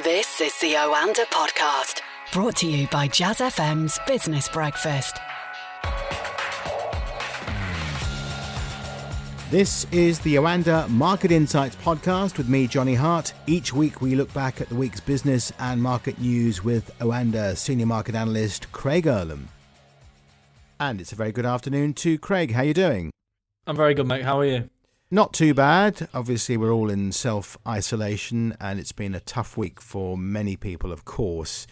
This is the Oanda podcast, brought to you by Jazz FM's Business Breakfast. This is the Oanda Market Insights podcast with me, Johnny Hart. Each week we look back at the week's business and market news with Oanda senior market analyst Craig Erlam. And it's a very good afternoon to Craig. How are you doing? I'm very good, mate. How are you? Not too bad. Obviously, we're all in self isolation, and it's been a tough week for many people, of course.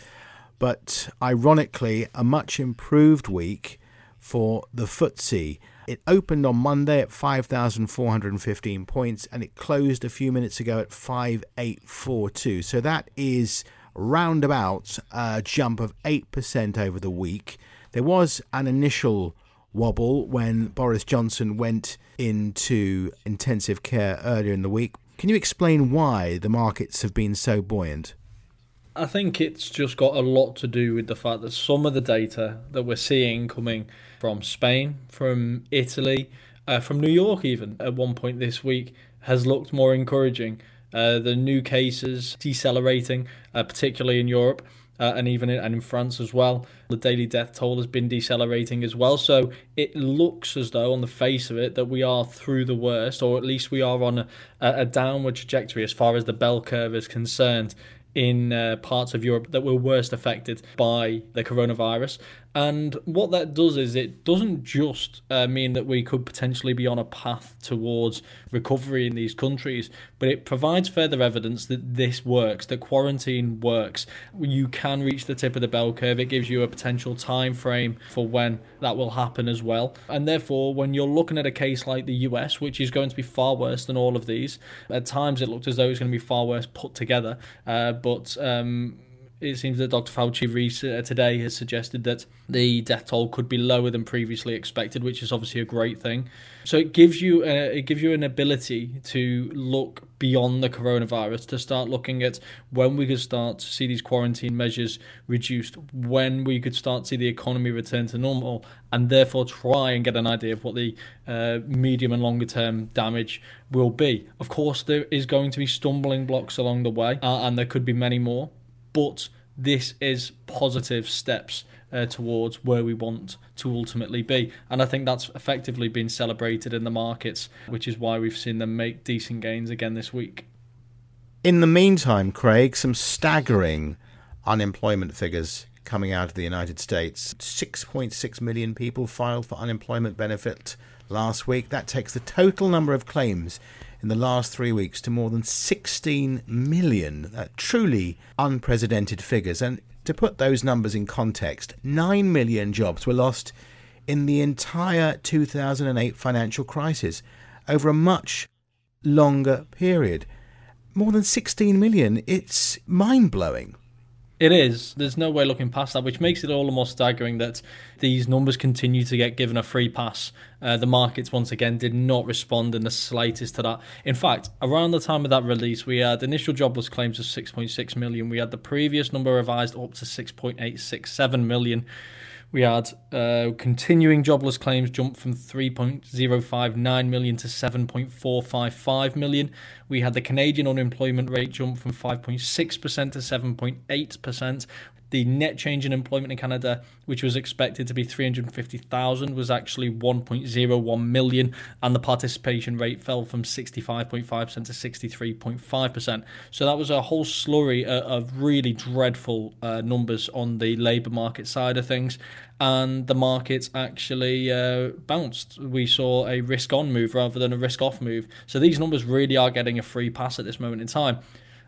But ironically, a much improved week for the FTSE. It opened on Monday at 5,415 points and it closed a few minutes ago at 5,842. So that is roundabout a jump of 8% over the week. There was an initial wobble when Boris Johnson went into intensive care earlier in the week. Can you explain why the markets have been so buoyant? I think it's just got a lot to do with the fact that some of the data that we're seeing coming from Spain, from Italy, uh, from New York, even at one point this week, has looked more encouraging. Uh, the new cases decelerating, uh, particularly in Europe uh, and even in, and in France as well. The daily death toll has been decelerating as well. So it looks as though, on the face of it, that we are through the worst, or at least we are on a, a downward trajectory as far as the bell curve is concerned in uh, parts of Europe that were worst affected by the coronavirus. And what that does is it doesn't just uh, mean that we could potentially be on a path towards recovery in these countries, but it provides further evidence that this works, that quarantine works. You can reach the tip of the bell curve. It gives you a potential time frame for when that will happen as well. And therefore, when you're looking at a case like the US, which is going to be far worse than all of these, at times it looked as though it's going to be far worse put together. Uh, but um, it seems that Dr. Fauci uh, today has suggested that the death toll could be lower than previously expected, which is obviously a great thing. So it gives you a, it gives you an ability to look beyond the coronavirus, to start looking at when we could start to see these quarantine measures reduced, when we could start to see the economy return to normal, and therefore try and get an idea of what the uh, medium and longer term damage will be. Of course, there is going to be stumbling blocks along the way, uh, and there could be many more but this is positive steps uh, towards where we want to ultimately be. And I think that's effectively been celebrated in the markets, which is why we've seen them make decent gains again this week. In the meantime, Craig, some staggering unemployment figures coming out of the United States. 6.6 million people filed for unemployment benefit last week. That takes the total number of claims in the last three weeks to more than 16 million. Uh, truly unprecedented figures. And to put those numbers in context, 9 million jobs were lost in the entire 2008 financial crisis over a much longer period. More than 16 million. It's mind blowing. It is. There's no way looking past that, which makes it all the more staggering that these numbers continue to get given a free pass. Uh, the markets, once again, did not respond in the slightest to that. In fact, around the time of that release, we had initial jobless claims of 6.6 million. We had the previous number revised up to 6.867 million. We had uh, continuing jobless claims jump from 3.059 million to 7.455 million. We had the Canadian unemployment rate jump from 5.6% to 7.8% the net change in employment in Canada, which was expected to be 350,000, was actually 1.01 million, and the participation rate fell from 65.5% to 63.5%. So that was a whole slurry of really dreadful uh, numbers on the labour market side of things, and the markets actually uh, bounced. We saw a risk on move rather than a risk off move. So these numbers really are getting a free pass at this moment in time.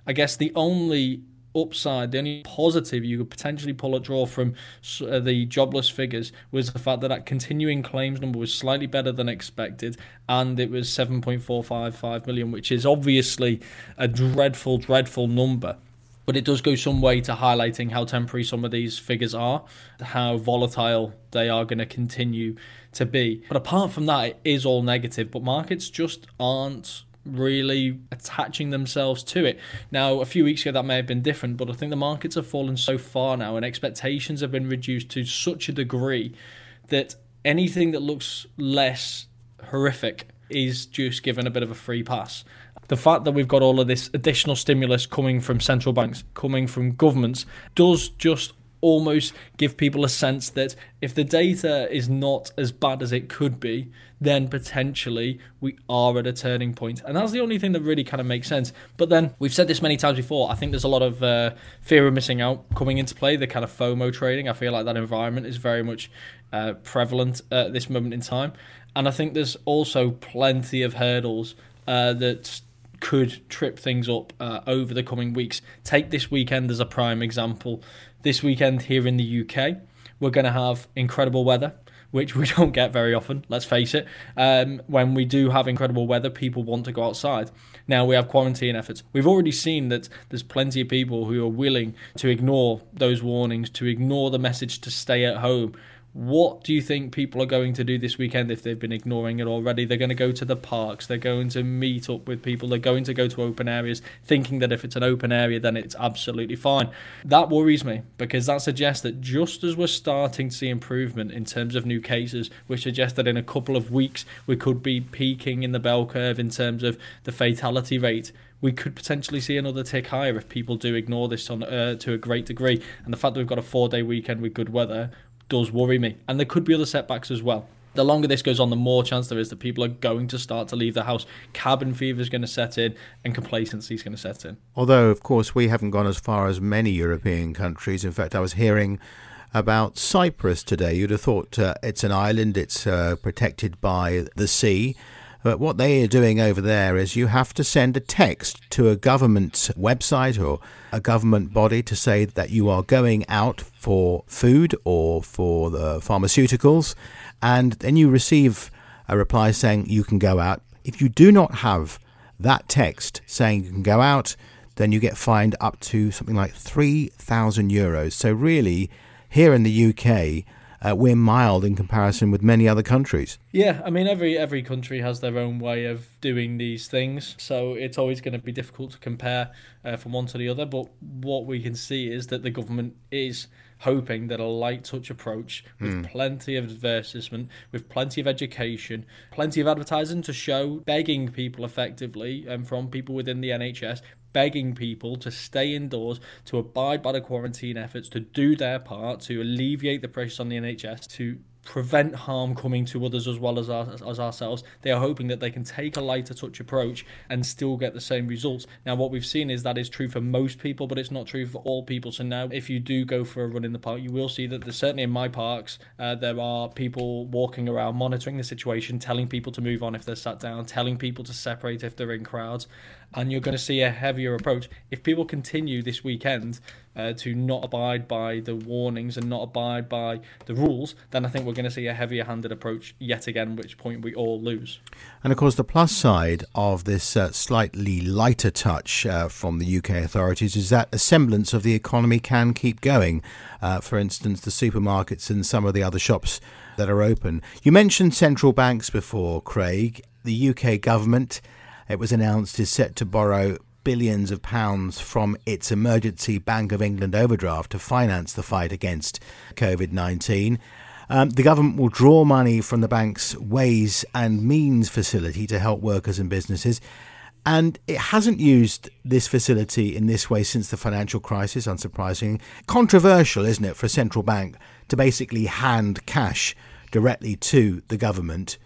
I guess the only upside, the only positive you could potentially pull a draw from uh, the jobless figures was the fact that that continuing claims number was slightly better than expected, and it was 7.455 million, which is obviously a dreadful, dreadful number. But it does go some way to highlighting how temporary some of these figures are, how volatile they are going to continue to be. But apart from that, it is all negative. But markets just aren't really attaching themselves to it. Now, a few weeks ago that may have been different, but I think the markets have fallen so far now and expectations have been reduced to such a degree that anything that looks less horrific is just given a bit of a free pass. The fact that we've got all of this additional stimulus coming from central banks, coming from governments, does just almost give people a sense that if the data is not as bad as it could be, then potentially we are at a turning point. And that's the only thing that really kind of makes sense. But then we've said this many times before. I think there's a lot of uh, fear of missing out coming into play, the kind of FOMO trading. I feel like that environment is very much uh, prevalent at this moment in time. And I think there's also plenty of hurdles uh, that could trip things up uh, over the coming weeks. Take this weekend as a prime example. This weekend here in the UK, we're going to have incredible weather. Which we don't get very often, let's face it. Um, when we do have incredible weather, people want to go outside. Now we have quarantine efforts. We've already seen that there's plenty of people who are willing to ignore those warnings, to ignore the message to stay at home, what do you think people are going to do this weekend if they've been ignoring it already? They're going to go to the parks, they're going to meet up with people, they're going to go to open areas, thinking that if it's an open area, then it's absolutely fine. That worries me because that suggests that just as we're starting to see improvement in terms of new cases, which suggests that in a couple of weeks we could be peaking in the bell curve in terms of the fatality rate we could potentially see another tick higher if people do ignore this on uh, to a great degree. And the fact that we've got a four day weekend with good weather does worry me. And there could be other setbacks as well. The longer this goes on, the more chance there is that people are going to start to leave the house. Cabin fever is going to set in and complacency is going to set in. Although, of course, we haven't gone as far as many European countries. In fact, I was hearing about Cyprus today. You'd have thought uh, it's an island, it's uh, protected by the sea. But what they are doing over there is you have to send a text to a government website or a government body to say that you are going out for food or for the pharmaceuticals, and then you receive a reply saying you can go out. If you do not have that text saying you can go out, then you get fined up to something like 3,000 euros. So, really, here in the UK, uh, we're mild in comparison with many other countries. Yeah, I mean every every country has their own way of doing these things, so it's always going to be difficult to compare uh, from one to the other. But what we can see is that the government is hoping that a light touch approach with mm. plenty of advertisement, with plenty of education, plenty of advertising to show, begging people effectively and um, from people within the NHS, begging people to stay indoors, to abide by the quarantine efforts, to do their part, to alleviate the pressure on the NHS, to prevent harm coming to others as well as, our, as ourselves. They are hoping that they can take a lighter touch approach and still get the same results. Now, what we've seen is that is true for most people, but it's not true for all people. So now, if you do go for a run in the park, you will see that there's certainly in my parks, uh, there are people walking around monitoring the situation, telling people to move on if they're sat down, telling people to separate if they're in crowds and you're going to see a heavier approach. If people continue this weekend uh, to not abide by the warnings and not abide by the rules, then I think we're going to see a heavier handed approach yet again, which point we all lose. And of course, the plus side of this uh, slightly lighter touch uh, from the UK authorities is that a semblance of the economy can keep going. Uh, for instance, the supermarkets and some of the other shops that are open. You mentioned central banks before, Craig. The UK government it was announced is set to borrow billions of pounds from its emergency Bank of England overdraft to finance the fight against COVID 19. Um, the government will draw money from the bank's Ways and Means facility to help workers and businesses. And it hasn't used this facility in this way since the financial crisis, unsurprisingly. Controversial, isn't it, for a central bank to basically hand cash directly to the government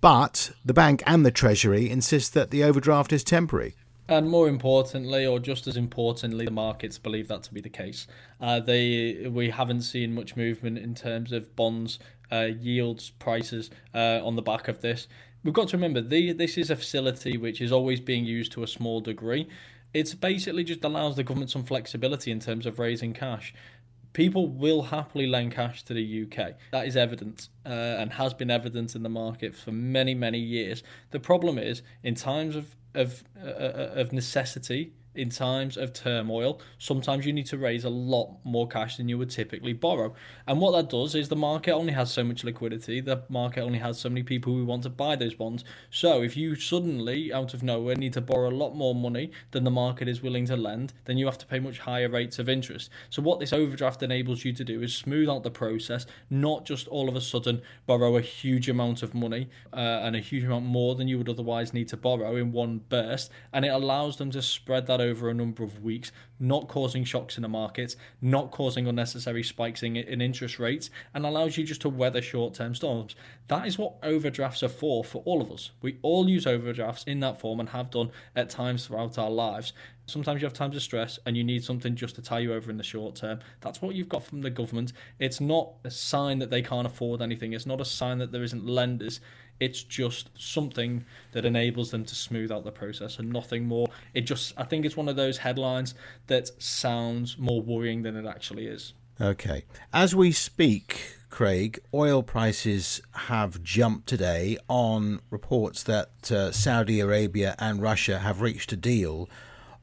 but the bank and the Treasury insist that the overdraft is temporary. And more importantly, or just as importantly, the markets believe that to be the case. Uh, they we haven't seen much movement in terms of bonds, uh, yields, prices uh, on the back of this. We've got to remember the, this is a facility which is always being used to a small degree. It's basically just allows the government some flexibility in terms of raising cash people will happily lend cash to the UK. That is evident uh, and has been evident in the market for many, many years. The problem is, in times of of uh, uh, of necessity, in times of turmoil, sometimes you need to raise a lot more cash than you would typically borrow. And what that does is the market only has so much liquidity, the market only has so many people who want to buy those bonds. So if you suddenly, out of nowhere, need to borrow a lot more money than the market is willing to lend, then you have to pay much higher rates of interest. So what this overdraft enables you to do is smooth out the process, not just all of a sudden borrow a huge amount of money uh, and a huge amount more than you would otherwise need to borrow in one burst. And it allows them to spread that over a number of weeks, not causing shocks in the markets, not causing unnecessary spikes in, in interest rates, and allows you just to weather short term storms. That is what overdrafts are for, for all of us. We all use overdrafts in that form and have done at times throughout our lives. Sometimes you have times of stress and you need something just to tie you over in the short term. That's what you've got from the government. It's not a sign that they can't afford anything, it's not a sign that there isn't lenders. It's just something that enables them to smooth out the process and nothing more. It just, I think it's one of those headlines that sounds more worrying than it actually is. Okay. As we speak, Craig, oil prices have jumped today on reports that uh, Saudi Arabia and Russia have reached a deal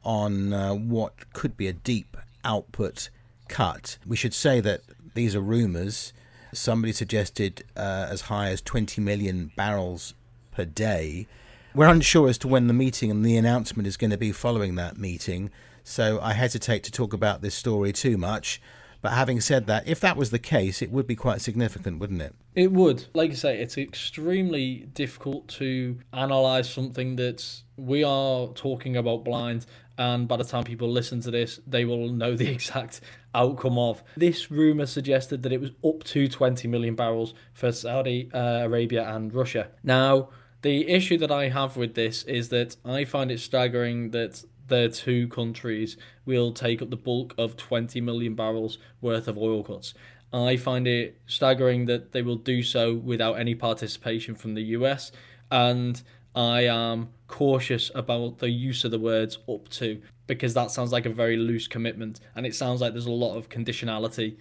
on uh, what could be a deep output cut. We should say that these are rumours. Somebody suggested uh, as high as 20 million barrels per day. We're unsure as to when the meeting and the announcement is going to be following that meeting, so I hesitate to talk about this story too much. But having said that, if that was the case, it would be quite significant, wouldn't it? It would. Like I say, it's extremely difficult to analyse something that we are talking about blind and by the time people listen to this, they will know the exact outcome of. This rumour suggested that it was up to 20 million barrels for Saudi uh, Arabia and Russia. Now, the issue that I have with this is that I find it staggering that the two countries will take up the bulk of 20 million barrels worth of oil cuts. I find it staggering that they will do so without any participation from the US, and I am cautious about the use of the words up to because that sounds like a very loose commitment and it sounds like there's a lot of conditionality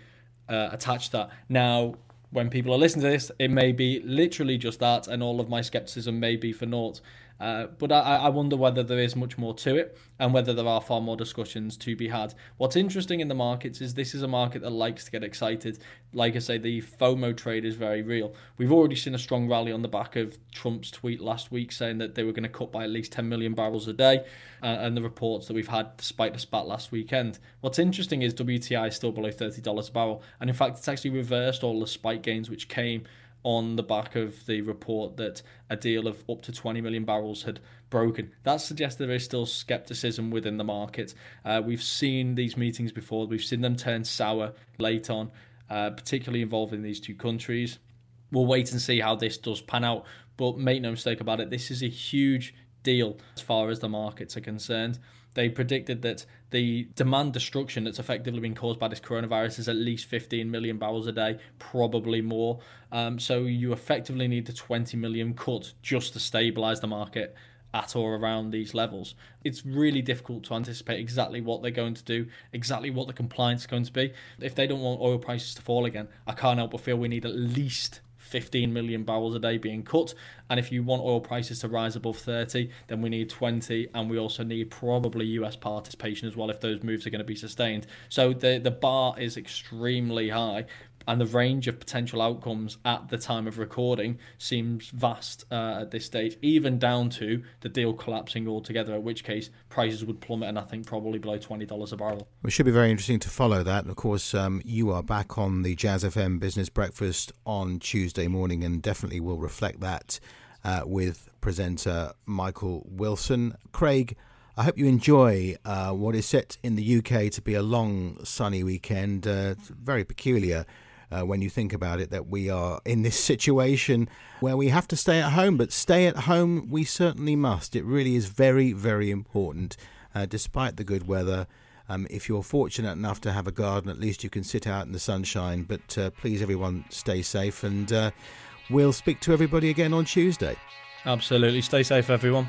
uh, attached to that. Now, when people are listening to this, it may be literally just that, and all of my skepticism may be for naught. Uh, but I, I, wonder whether there is much more to it and whether there are far more discussions to be had. What's interesting in the markets is this is a market that likes to get excited. Like I say, the FOMO trade is very real. We've already seen a strong rally on the back of Trump's tweet last week saying that they were going to cut by at least 10 million barrels a day uh, and the reports that we've had despite the spat last weekend. What's interesting is WTI is still below $30 a barrel. And in fact, it's actually reversed all the spike gains which came on the back of the report that a deal of up to 20 million barrels had broken. That suggests there is still skepticism within the market. Uh, we've seen these meetings before, we've seen them turn sour late on, uh, particularly involving these two countries. We'll wait and see how this does pan out, but make no mistake about it, this is a huge deal as far as the markets are concerned. They predicted that the demand destruction that's effectively been caused by this coronavirus is at least 15 million barrels a day, probably more. Um, so you effectively need the 20 million cut just to stabilize the market at or around these levels. It's really difficult to anticipate exactly what they're going to do, exactly what the compliance is going to be. If they don't want oil prices to fall again, I can't help but feel we need at least 15 million barrels a day being cut. And if you want oil prices to rise above 30, then we need 20, and we also need probably US participation as well if those moves are going to be sustained. So the the bar is extremely high, and the range of potential outcomes at the time of recording seems vast uh, at this stage, even down to the deal collapsing altogether, at which case prices would plummet and I think probably below $20 a barrel. It should be very interesting to follow that. Of course, um, you are back on the Jazz FM Business Breakfast on Tuesday morning and definitely will reflect that uh, with presenter Michael Wilson. Craig, I hope you enjoy uh, what is set in the UK to be a long, sunny weekend. Uh, very peculiar uh, when you think about it that we are in this situation where we have to stay at home, but stay at home we certainly must. It really is very, very important, uh, despite the good weather. Um, if you're fortunate enough to have a garden, at least you can sit out in the sunshine. But uh, please, everyone, stay safe, and uh, we'll speak to everybody again on Tuesday. Absolutely. Stay safe, everyone.